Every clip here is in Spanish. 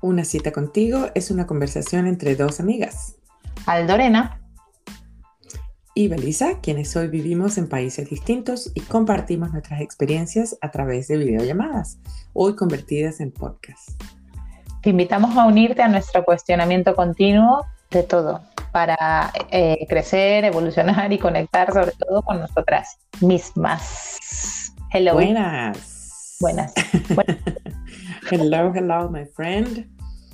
Una cita contigo es una conversación entre dos amigas. Aldorena. Y Belisa, quienes hoy vivimos en países distintos y compartimos nuestras experiencias a través de videollamadas, hoy convertidas en podcast. Te invitamos a unirte a nuestro cuestionamiento continuo de todo para eh, crecer, evolucionar y conectar sobre todo con nosotras mismas. Hello. Buenas. Buenas. hello, hello, my friend.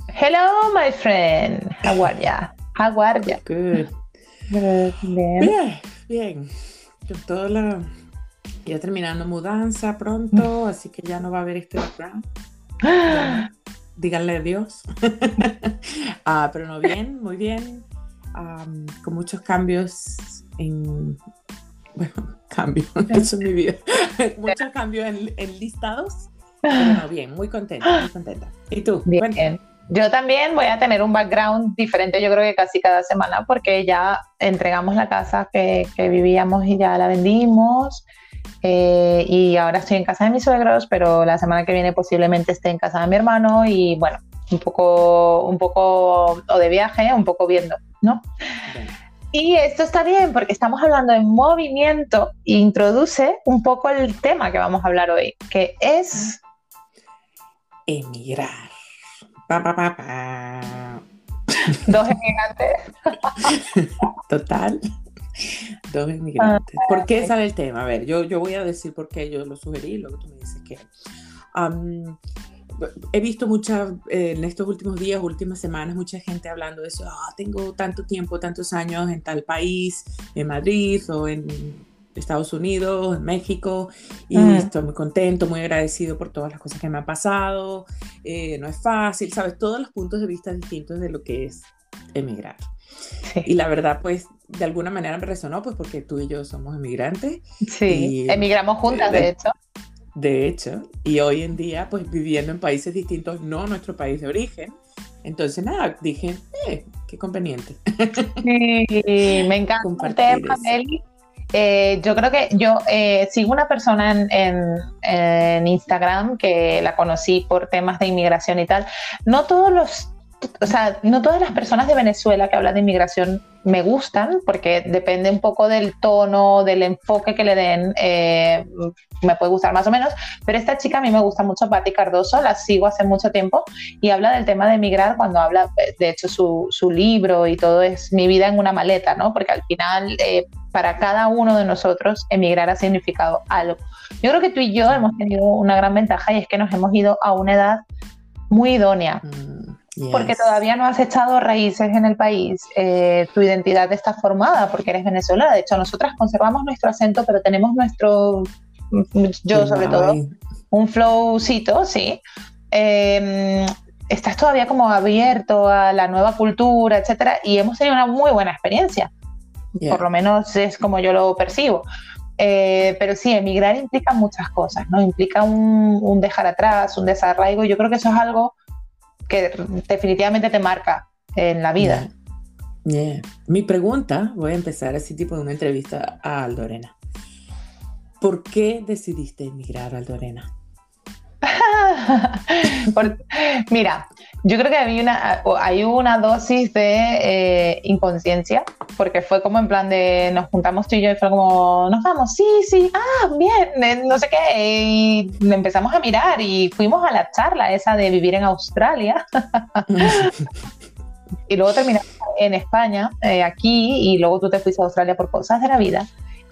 Hello, my friend. How are ya? How are ya? Good. Bien. Bien, Con toda la. Ya terminando mudanza pronto, así que ya no va a haber este background. Díganle adiós. ah, pero no, bien, muy bien. con muchos cambios en. Bueno, cambios, eso es mi vida. muchos cambios en, listados. No, bien, muy contenta, muy contenta. ¿Y tú? Bien. Yo también voy a tener un background diferente, yo creo que casi cada semana, porque ya entregamos la casa que, vivíamos y ya la vendimos. Eh, y ahora estoy en casa de mis suegros, pero la semana que viene posiblemente esté en casa de mi hermano y bueno, un poco, un poco o de viaje, un poco viendo, ¿no? Y esto está bien porque estamos hablando de movimiento e introduce un poco el tema que vamos a hablar hoy, que es emigrar. Dos emigrantes. Total. Dos inmigrantes. ¿Por qué sale el tema? A ver, yo, yo voy a decir por qué yo lo sugerí, luego tú me dices que. he visto mucha, eh, en estos últimos días, últimas semanas, mucha gente hablando de eso. Ah, tengo tanto tiempo, tantos años en tal país, en Madrid o en Estados Unidos, en México, y estoy muy contento, muy agradecido por todas las cosas que me han pasado. Eh, no es fácil, ¿sabes? Todos los puntos de vista distintos de lo que es emigrar. Y la verdad, pues, de alguna manera me resonó, pues, porque tú y yo somos emigrantes. Sí, emigramos juntas, de, hecho. De hecho, y hoy en día, pues, viviendo en países distintos, no nuestro país de origen. Entonces, nada, dije, eh, qué conveniente. Sí, me encanta el tema, eh, yo creo que yo eh, sigo una persona en, Instagram que la conocí por temas de inmigración y tal. No todos los, o sea, no todas las personas de Venezuela que hablan de inmigración me gustan, porque depende un poco del tono, del enfoque que le den, eh, me puede gustar más o menos, pero esta chica a mí me gusta mucho, Patti Cardoso, la sigo hace mucho tiempo y habla del tema de emigrar cuando habla, de hecho su, su libro y todo es Mi vida en una maleta, ¿no? Porque al final para cada uno de nosotros emigrar ha significado algo. Yo creo que tú y yo hemos tenido una gran ventaja y es que nos hemos ido a una edad muy idónea. Mm, porque todavía no has echado raíces en el país, eh, tu identidad está formada porque eres venezolana. De hecho, nosotras conservamos nuestro acento, pero tenemos nuestro, yo sobre todo, un flowcito, sí. Em, estás todavía como abierto a la nueva cultura, etcétera, y hemos tenido una muy buena experiencia. Por lo menos es como yo lo percibo. Eh, pero sí, emigrar implica muchas cosas, ¿no? Implica un, dejar atrás, un desarraigo. Yo creo que eso es algo que definitivamente te marca en la vida. Mi pregunta, voy a empezar así tipo de una entrevista a Aldorena. ¿Por qué decidiste emigrar, Aldorena? mira, yo creo que había una, hay una dosis de eh, inconsciencia, porque fue como en plan de nos juntamos tú y yo y fue como, nos vamos, sí, sí, ah, bien, no sé qué, y empezamos a mirar y fuimos a la charla esa de vivir en Australia. y luego terminamos en España, eh, aquí, y luego tú te fuiste a Australia por cosas de la vida.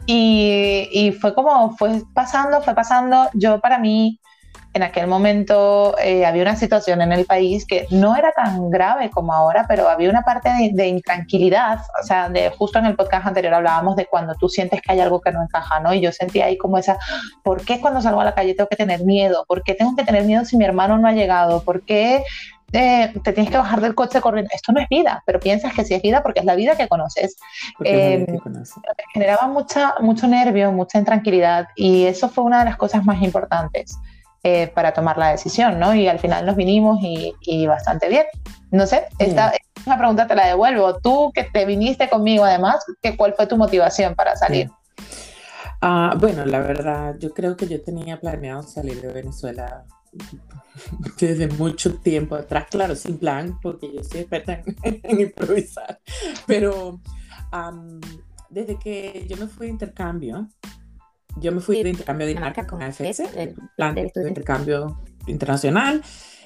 Y, y fue como, fue pasando, fue pasando. Yo para mí, en aquel momento eh, había una situación en el país que no era tan grave como ahora, pero había una parte de, intranquilidad, o sea, de, justo en el podcast anterior hablábamos de cuando tú sientes que hay algo que no encaja, ¿no? Y yo sentía ahí como esa, ¿por qué cuando salgo a la calle tengo que tener miedo? ¿Por qué tengo que tener miedo si mi hermano no ha llegado? ¿Por qué eh, te tienes que bajar del coche corriendo? Esto no es vida, pero piensas que sí es vida porque es la vida que conoces. Eh, generaba mucha, mucho nervio, mucha intranquilidad y eso fue una de las cosas más importantes. Eh, para tomar la decisión, ¿no? Y al final nos vinimos y, bastante bien. No sé, esta, pregunta te la devuelvo. Tú que te viniste conmigo además, ¿qué, ¿cuál fue tu motivación para salir? Ah, bueno, la verdad, yo creo que yo tenía planeado salir de Venezuela desde mucho tiempo atrás, claro, sin plan, porque yo soy experta en, improvisar, pero desde que yo me fui de intercambio, yo me fui de intercambio a Dinamarca con AFS, el plan de intercambio internacional,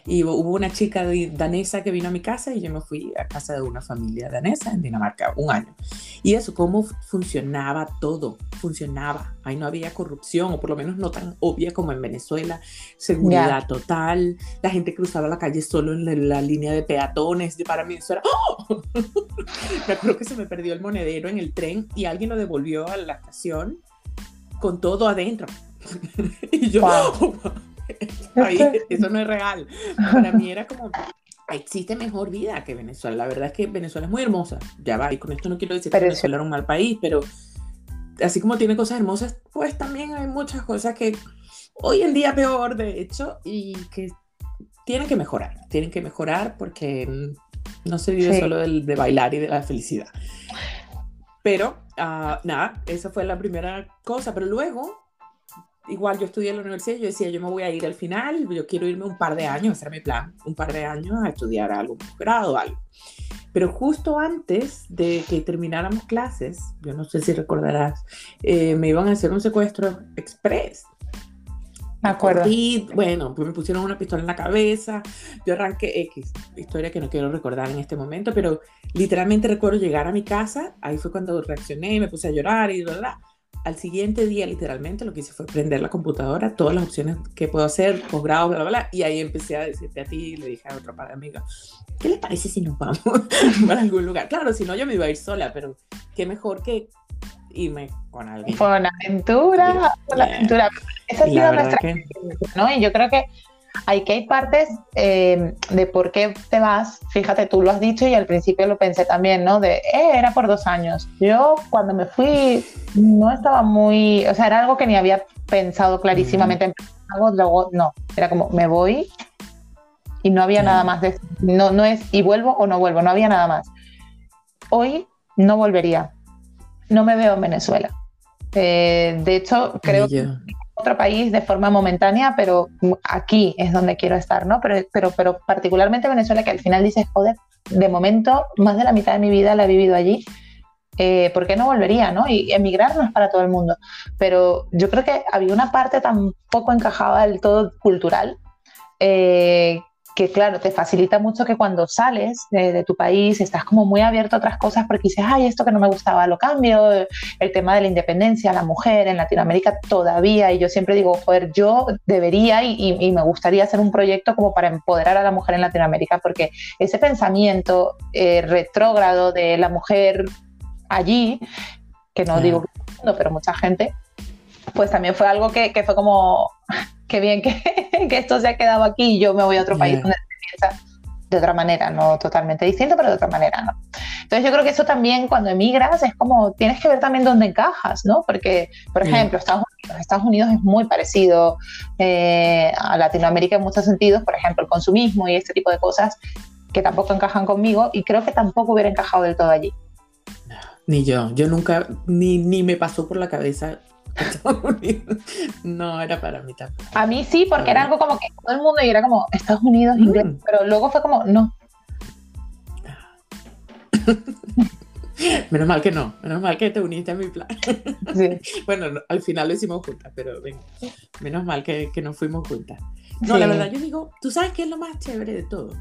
y hubo una chica danesa que vino a mi casa y yo me fui a casa de una familia danesa en Dinamarca un año. Y eso, cómo funcionaba todo, funcionaba. Ahí no había corrupción, o por lo menos no tan obvia como en Venezuela. Seguridad total, la gente cruzaba la calle solo en la, línea de peatones. Para mí eso era... ¡Oh! me acuerdo que se me perdió el monedero en el tren y alguien lo devolvió a la estación con todo adentro. y yo, eso no es real. Para mí era como, existe mejor vida que Venezuela. La verdad es que Venezuela es muy hermosa. Ya va, y con esto no quiero decir que Venezuela era un mal país, pero así como tiene cosas hermosas, pues también hay muchas cosas que hoy en día peor, de hecho, y que tienen que mejorar. Tienen que mejorar porque no se vive solo de bailar y de la felicidad. Pero, ah, nada, esa fue la primera cosa. Pero luego igual yo estudié en la universidad y yo decía, yo me voy a ir al final, yo quiero irme un par de años, ese era mi plan, un par de años a estudiar algo, un grado algo. Pero justo antes de que termináramos clases, yo no sé si recordarás, eh, me iban a hacer un secuestro express. Acuerdo. Y bueno, pues me pusieron una pistola en la cabeza, yo arranqué X, historia que no quiero recordar en este momento, pero literalmente recuerdo llegar a mi casa, ahí fue cuando reaccioné, me puse a llorar y verdad al siguiente día, literalmente, lo que hice fue prender la computadora, todas las opciones que puedo hacer, posgrado, bla, bla, bla, y ahí empecé a decirte a ti, le dije a otro par de amigas, ¿qué les parece si nos vamos para algún lugar? Claro, si no yo me iba a ir sola, pero qué mejor que irme con alguien. Con aventura, con aventura. Esa ha sido nuestra... Que... ¿no? Y yo creo que hay que hay partes eh, de por qué te vas, fíjate, tú lo has dicho y al principio lo pensé también, ¿no? De, eh, era por dos años. Yo cuando me fui no estaba muy, o sea, era algo que ni había pensado clarísimamente, algo, luego no, era como, me voy y no había nada más de, no, no es, y vuelvo o no vuelvo, no había nada más. Hoy no volvería, no me veo en Venezuela. Eh, de hecho, creo que otro país de forma momentánea, pero aquí es donde quiero estar, ¿no? Pero, pero, pero particularmente Venezuela, que al final dices, joder, de momento más de la mitad de mi vida la he vivido allí. Eh, ¿Por qué no volvería? ¿no? Y emigrar no es para todo el mundo, pero yo creo que había una parte tan poco encajada del todo cultural eh, que claro, te facilita mucho que cuando sales de, tu país estás como muy abierto a otras cosas porque dices, ay, esto que no me gustaba lo cambio, el tema de la independencia, la mujer en Latinoamérica todavía, y yo siempre digo, joder, yo debería y, me gustaría hacer un proyecto como para empoderar a la mujer en Latinoamérica porque ese pensamiento eh, retrógrado de la mujer allí, que no digo que pero mucha gente, pues también fue algo que, que fue como, qué bien que, que, esto se ha quedado aquí y yo me voy a otro país donde se piensa de otra manera, no totalmente distinto, pero de otra manera, ¿no? Entonces yo creo que eso también cuando emigras es como tienes que ver también dónde encajas, ¿no? Porque, por ejemplo, Estados Unidos, Estados Unidos es muy parecido eh, a Latinoamérica en muchos sentidos, por ejemplo, el consumismo y este tipo de cosas que tampoco encajan conmigo y creo que tampoco hubiera encajado del todo allí. Ni yo, yo nunca, ni, ni me pasó por la cabeza Estados Unidos. No, era para mí tampoco. A mí sí, porque era algo como que todo el mundo y era como Estados Unidos, inglés, mm. pero luego fue como, no. menos mal que no, menos mal que te uniste a mi plan. bueno, al final lo hicimos juntas, pero venga, menos mal que, que no fuimos juntas. No, la verdad yo digo, tú sabes qué es lo más chévere de todo,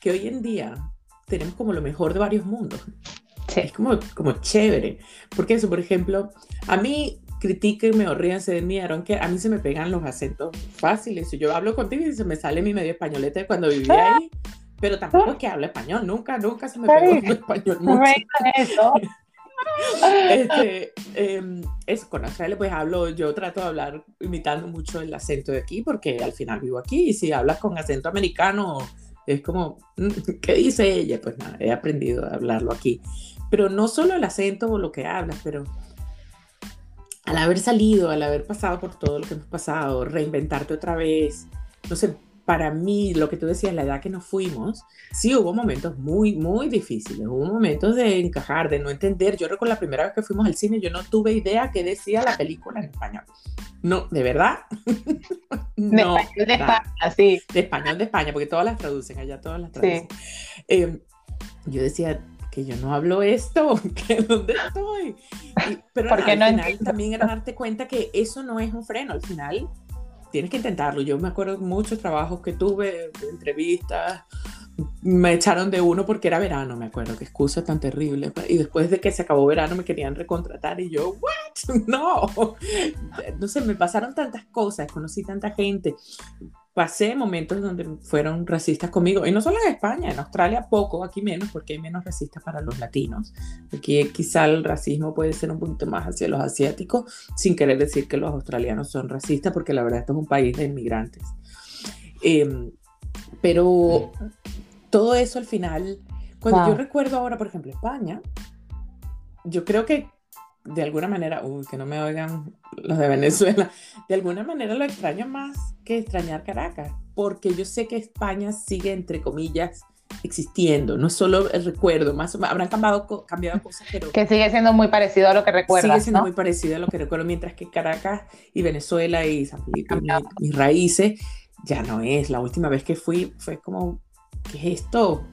que hoy en día tenemos como lo mejor de varios mundos. Es como, como chévere. Porque eso, por ejemplo, a mí critíquenme o ríanse de mí, aunque a mí se me pegan los acentos fáciles. Yo hablo contigo y se me sale mi medio españolete cuando vivía ahí, pero tampoco es que hablo español, nunca, nunca se me pegó el español mucho. Eso. este, eh, es, con Australia pues hablo, yo trato de hablar imitando mucho el acento de aquí porque al final vivo aquí y si hablas con acento americano es como, mm, ¿qué dice ella? Pues nada, he aprendido a hablarlo aquí. Pero no solo el acento o lo que hablas, pero al haber salido, al haber pasado por todo lo que hemos pasado, reinventarte otra vez, no sé, para mí, lo que tú decías, la edad que nos fuimos, sí hubo momentos muy, muy difíciles, hubo momentos de encajar, de no entender. Yo recuerdo la primera vez que fuimos al cine, yo no tuve idea qué decía la película en español. no, de verdad. no, de español de España, sí. De español de España, porque todas las traducen, allá todas las traducen. Em, yo decía que yo no hablo esto, que dónde estoy. pero al final también era darte cuenta que eso no es un freno, al final tienes que intentarlo. Yo me acuerdo de muchos trabajos que tuve, entrevistas, me echaron de uno porque era verano, me acuerdo, qué excusa tan terrible. Y después de que se acabó verano me querían recontratar y yo, ¿what? No, no sé, me pasaron tantas cosas, conocí tanta gente, pasé momentos donde fueron racistas conmigo, y no solo en España, en Australia poco, aquí menos, porque hay menos racistas para los latinos. Aquí quizá el racismo puede ser un poquito más hacia los asiáticos, sin querer decir que los australianos son racistas, porque la verdad esto es un país de inmigrantes. Em, pero todo eso al final, cuando yo recuerdo ahora, por ejemplo, España, yo creo que de alguna manera, uy, que no me oigan los de Venezuela, de alguna manera lo extraño más que extrañar Caracas, porque yo sé que España sigue, entre comillas, existiendo, no es solo el recuerdo, más habrán cambiado, cambiado cosas, pero... Que sigue siendo muy parecido a lo que recuerdo. Sigue siendo muy parecido a lo que recuerdo, mientras que Caracas y Venezuela y San Felipe, mis raíces, ya no es. La última vez que fui fue como ¿qué es esto?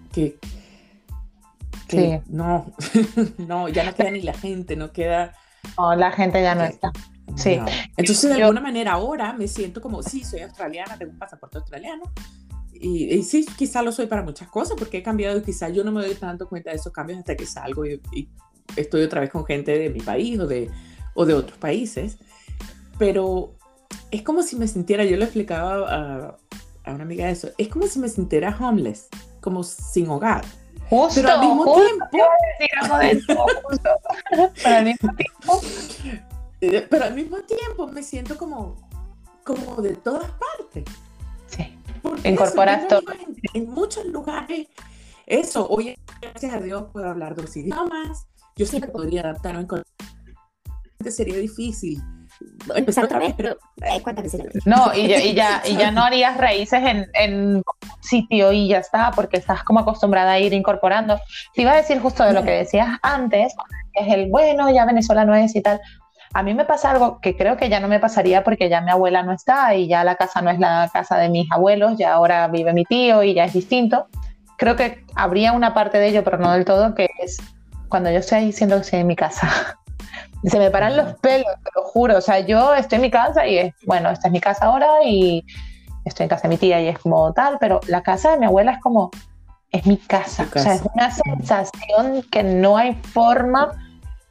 Que, sí. no, no, ya no queda ni la gente, no queda... No, la gente ya no está. Sí. Entonces, de alguna manera ahora me siento como, sí, soy australiana, tengo un pasaporte australiano. Y, sí, quizá lo soy para muchas cosas, porque he cambiado y quizá yo no me doy tanto cuenta de esos cambios hasta que salgo y, estoy otra vez con gente de mi país o de, o de otros países. Pero es como si me sintiera, yo lo explicaba a, a una amiga eso, es como si me sintiera homeless, como sin hogar. Justo, pero al mismo tiempo, pero al mismo tiempo, eh, pero al mismo tiempo me siento como, como de todas partes. Sí. Incorporas todo. En, muchos lugares, eso, hoy gracias a Dios puedo hablar dos idiomas, yo sé que podría adaptarme en sería difícil empezar otra vez, pero eh, ¿cuántas veces? No, y, y, ya, y ya no harías raíces en, en sitio y ya está, porque estás como acostumbrada a ir incorporando. Te iba a decir justo de lo que decías antes, que es el bueno, ya Venezuela no es y tal. A mí me pasa algo que creo que ya no me pasaría porque ya mi abuela no está y ya la casa no es la casa de mis abuelos, ya ahora vive mi tío y ya es distinto. Creo que habría una parte de ello, pero no del todo, que es cuando yo estoy diciendo que estoy en mi casa se me paran los pelos, te lo juro. O sea, yo estoy en mi casa y es, bueno, esta es mi casa ahora y estoy en casa de mi tía y es como tal, pero la casa de mi abuela es como, es mi casa. O sea, es una sensación que no hay forma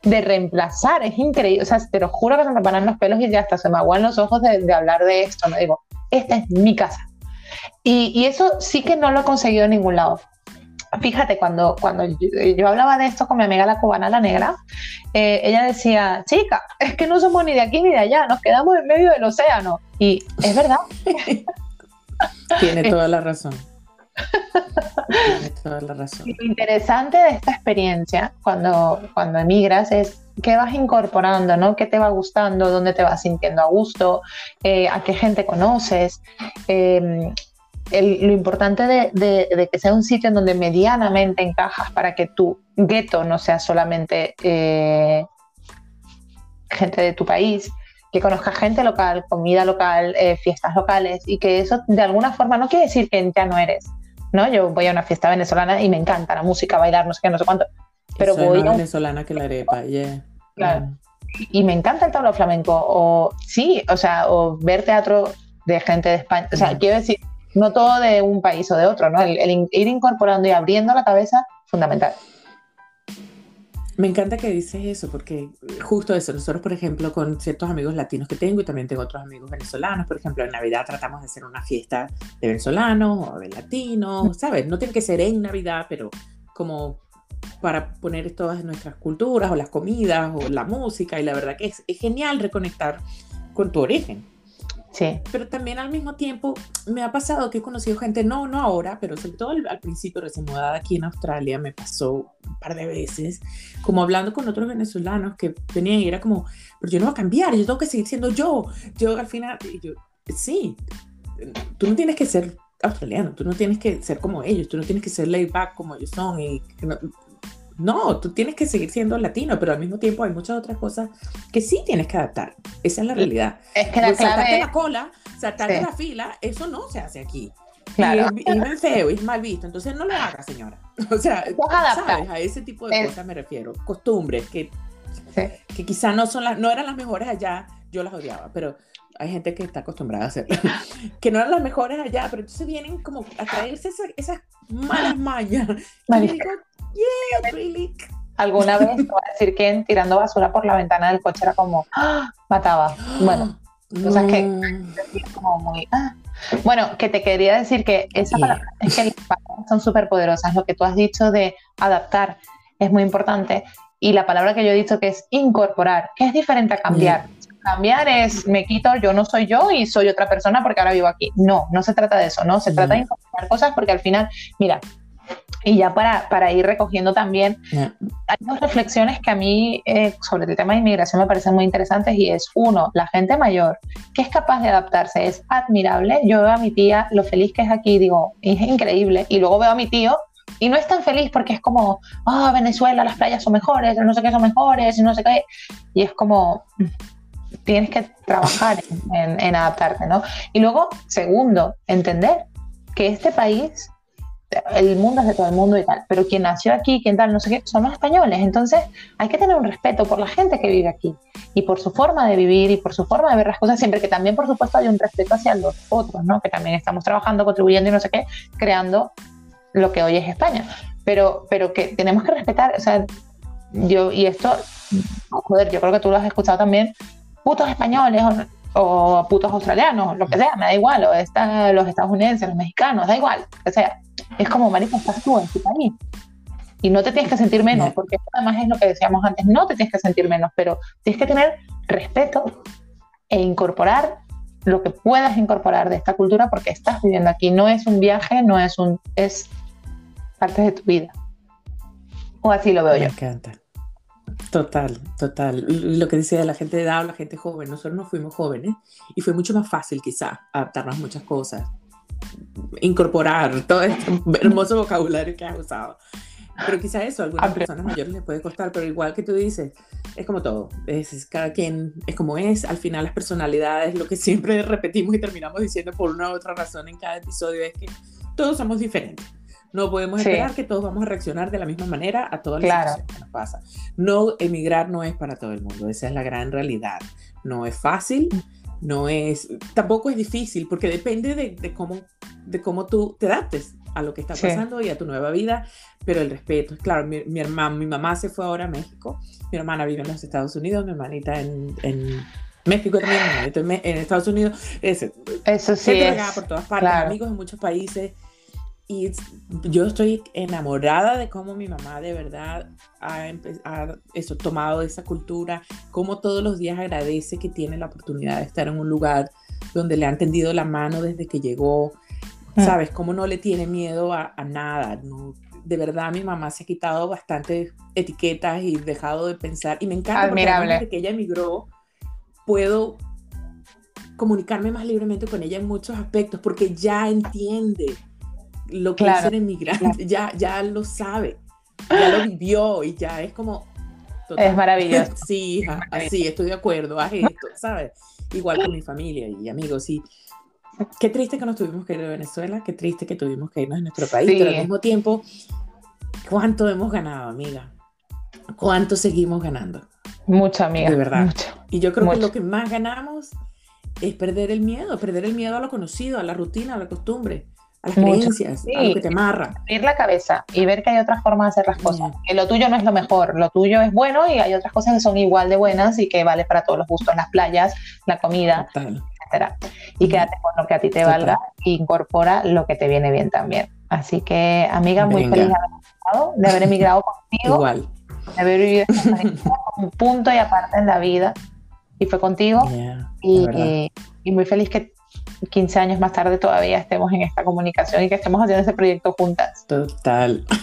de reemplazar. Es increíble. O sea, te lo juro que se me paran los pelos y ya hasta se me aguan los ojos de, hablar de esto. No digo, esta es mi casa. Y, y, eso sí que no lo he conseguido en ningún lado fíjate, cuando, cuando yo, hablaba de esto con mi amiga la cubana, la negra, eh, ella decía, chica, es que no somos ni de aquí ni de allá, nos quedamos en medio del océano. Y es verdad. Tiene toda la razón. Tiene toda la razón. lo interesante de esta experiencia cuando, cuando emigras es qué vas incorporando, ¿no? ¿Qué te va gustando? ¿Dónde te vas sintiendo a gusto? Eh, ¿A qué gente conoces? Eh, lo importante de, que sea un sitio en donde medianamente encajas para que tu gueto no sea solamente eh, gente de tu país, que conozcas gente local, comida local, eh, fiestas locales y que eso de alguna forma no quiere decir que ya no eres. ¿no? Yo voy a una fiesta venezolana y me encanta la música, bailar, no sé qué, no sé cuánto. Pero voy más venezolana que la arepa, yeah. Claro. Y me encanta el tablao flamenco, o sí, o sea, o ver teatro de gente de España. O sea, quiero decir, no todo de un país o de otro, ¿no? El, ir incorporando y abriendo la cabeza, fundamental. Me encanta que dices eso, porque justo eso, nosotros, por ejemplo, con ciertos amigos latinos que tengo y también tengo otros amigos venezolanos, por ejemplo, en Navidad tratamos de hacer una fiesta de venezolanos o de latinos, ¿sabes? No tiene que ser en Navidad, pero como para poner todas nuestras culturas o las comidas o la música y la verdad que es, es genial reconectar con tu origen. Pero también al mismo tiempo me ha pasado que he conocido gente, no, no ahora, pero sobre todo al, principio recién mudada aquí en Australia, me pasó un par de veces, como hablando con otros venezolanos que venían y era como, pero yo no voy a cambiar, yo tengo que seguir siendo yo. Yo al final, yo, sí, tú no tienes que ser australiano, tú no tienes que ser como ellos, tú no tienes que ser laid back como ellos son. Y, tú tienes que seguir siendo latino, pero al mismo tiempo hay muchas otras cosas que sí tienes que adaptar. Esa es la realidad. Es que la pues clave... Saltarte la cola, saltarte la fila, eso no se hace aquí. Claro. Y es, es feo, y es mal visto. Entonces no lo haga, señora. O sea, ¿sabes? A ese tipo de cosas me refiero. Costumbres que, que quizás no, son las, no eran las mejores allá. Yo las odiaba, pero hay gente que está acostumbrada a hacerlo. que no eran las mejores allá, pero entonces vienen como a traerse esas, esas malas mañas. Y digo, yeah, really. Alguna vez, voy a decir que tirando basura por la ventana del coche era como, ¡ah! mataba. Bueno, cosas que como muy, ¡ah! Bueno, que te quería decir que esa palabra, es que las palabras son súper poderosas. Lo que tú has dicho de adaptar es muy importante. Y la palabra que yo he dicho que es incorporar, que es diferente a cambiar. Cambiar es me quito, yo no soy yo y soy otra persona porque ahora vivo aquí. No, no se trata de eso, no. Se trata de incorporar cosas porque al final, mira, y ya para, para ir recogiendo también, hay dos reflexiones que a mí eh, sobre el tema de inmigración me parecen muy interesantes y es, uno, la gente mayor que es capaz de adaptarse, es admirable. Yo veo a mi tía lo feliz que es aquí, digo, es increíble. Y luego veo a mi tío y no es tan feliz porque es como, ah, Venezuela, las playas son mejores, no sé qué son mejores, no sé qué. Y es como, tienes que trabajar en, en adaptarte, ¿no? Y luego, segundo, entender que este país el mundo es de todo el mundo y tal, pero quien nació aquí, quien tal, no sé qué, son los españoles. Entonces hay que tener un respeto por la gente que vive aquí y por su forma de vivir y por su forma de ver las cosas, siempre que también, por supuesto, hay un respeto hacia los otros, ¿no? Que también estamos trabajando, contribuyendo y no sé qué, creando lo que hoy es España. Pero, pero que tenemos que respetar, o sea, yo, y esto, joder, yo creo que tú lo has escuchado también, putos españoles o, o putos australianos, lo que sea, me da igual, o está, los estadounidenses, los mexicanos, da igual, o sea es como, marica, estás tú en tu país. Y no te tienes que sentir menos, porque además es lo que decíamos antes, no te tienes que sentir menos, pero tienes que tener respeto e incorporar lo que puedas incorporar de esta cultura porque estás viviendo aquí. No es un viaje, no es un, es parte de tu vida. O así lo veo Me yo. Me encanta. Total, total. Lo que decía la gente de edad la gente joven, nosotros no fuimos jóvenes y fue mucho más fácil quizá adaptarnos a muchas cosas incorporar todo este hermoso vocabulario que has usado. Pero quizá eso a algunas personas mayores les puede costar, pero igual que tú dices, es como todo, es, cada quien es como es, al final las personalidades, lo que siempre repetimos y terminamos diciendo por una u otra razón en cada episodio es que todos somos diferentes. No podemos esperar que todos vamos a reaccionar de la misma manera a todas las claro. que nos pasa. No, emigrar no es para todo el mundo, esa es la gran realidad. No es fácil, no es, tampoco es difícil, porque depende de, cómo, de cómo tú te adaptes a lo que está pasando y a tu nueva vida, pero el respeto, claro, mi, mi, hermana, mi mamá se fue ahora a México, mi hermana vive en los Estados Unidos, mi hermanita en, en México también, en, Estados Unidos, es, eso sí es, por todas partes, claro. amigos en muchos países, y yo estoy enamorada de cómo mi mamá de verdad ha, ha eso, tomado esa cultura, cómo todos los días agradece que tiene la oportunidad de estar en un lugar donde le han tendido la mano desde que llegó, mm. ¿sabes? Cómo no le tiene miedo a, a nada. No, de verdad mi mamá se ha quitado bastantes etiquetas y dejado de pensar. Y me encanta Admirable. porque desde que ella emigró puedo comunicarme más libremente con ella en muchos aspectos porque ya entiende lo que claro, es ser inmigrante, ya, ya lo sabe, ya lo vivió y ya es como... Total, es maravilloso. Sí, hija, sí, estoy de acuerdo, haz esto, ¿sabes? Igual con mi familia y amigos, y qué triste que nos tuvimos que ir de Venezuela, qué triste que tuvimos que irnos de nuestro país, sí. pero al mismo tiempo, ¿cuánto hemos ganado, amiga? ¿Cuánto seguimos ganando? Mucho, amiga. De verdad. Mucho, y yo creo mucho. que lo que más ganamos es perder el miedo, perder el miedo a lo conocido, a la rutina, a la costumbre a las Mucho. creencias, sí. a lo que te amarra. Abrir la cabeza y ver que hay otras formas de hacer las cosas. Que lo tuyo no es lo mejor, lo tuyo es bueno y hay otras cosas que son igual de buenas y que vale para todos los gustos, las playas, la comida, Total. etcétera. Y quédate con lo que a ti te Total. valga e incorpora lo que te viene bien también. Así que, amiga, muy Venga. feliz de haber, estado, de haber emigrado contigo, Igual. de haber vivido un punto y aparte en la vida. Y fue contigo. Yeah, y, y, y muy feliz que 15 años más tarde todavía estemos en esta comunicación y que estemos haciendo este proyecto juntas. Total.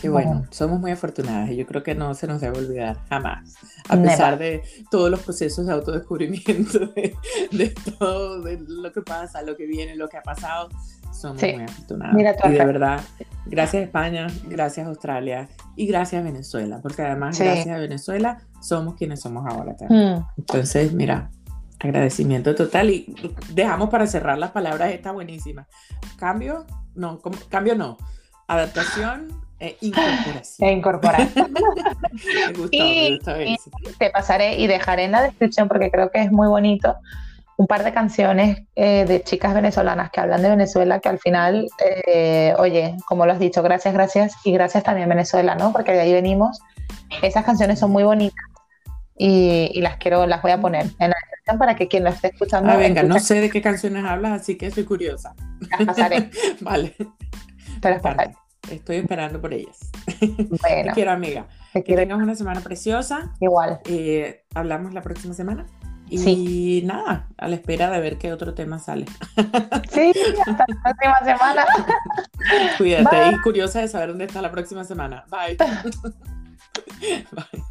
Qué bueno. bueno, somos muy afortunadas y yo creo que no se nos debe olvidar jamás, a Never. pesar de todos los procesos de autodescubrimiento, de, de, todo, de lo que pasa, lo que viene, lo que ha pasado, Somos muy afortunados. y de verdad, gracias España, gracias Australia y gracias Venezuela, porque además gracias a Venezuela somos quienes somos ahora también. Mm. Entonces, mira, agradecimiento total y dejamos para cerrar las palabras, está buenísima. Cambio, no, cambio no. Adaptación e incorporación. E incorporación. me gustó, y, te pasaré y dejaré en la descripción porque creo que es muy bonito un par de canciones eh, de chicas venezolanas que hablan de Venezuela, que al final, eh, oye, como lo has dicho, gracias, gracias y gracias también Venezuela, ¿no? Porque de ahí venimos. Esas canciones son muy bonitas y, las quiero, las voy a poner en la para que quien lo esté escuchando. Ah, venga, no sé de qué canciones hablas, así que estoy curiosa. Las pasaré. vale. Te las pasaré. Estoy esperando por ellas. Bueno. Te quiero, amiga. Te quiero. Que tengas una semana preciosa. Igual. Eh, hablamos la próxima semana. Y nada, a la espera de ver qué otro tema sale. Sí, hasta la próxima semana. Cuídate y curiosa de saber dónde está la próxima semana. Bye. Bye.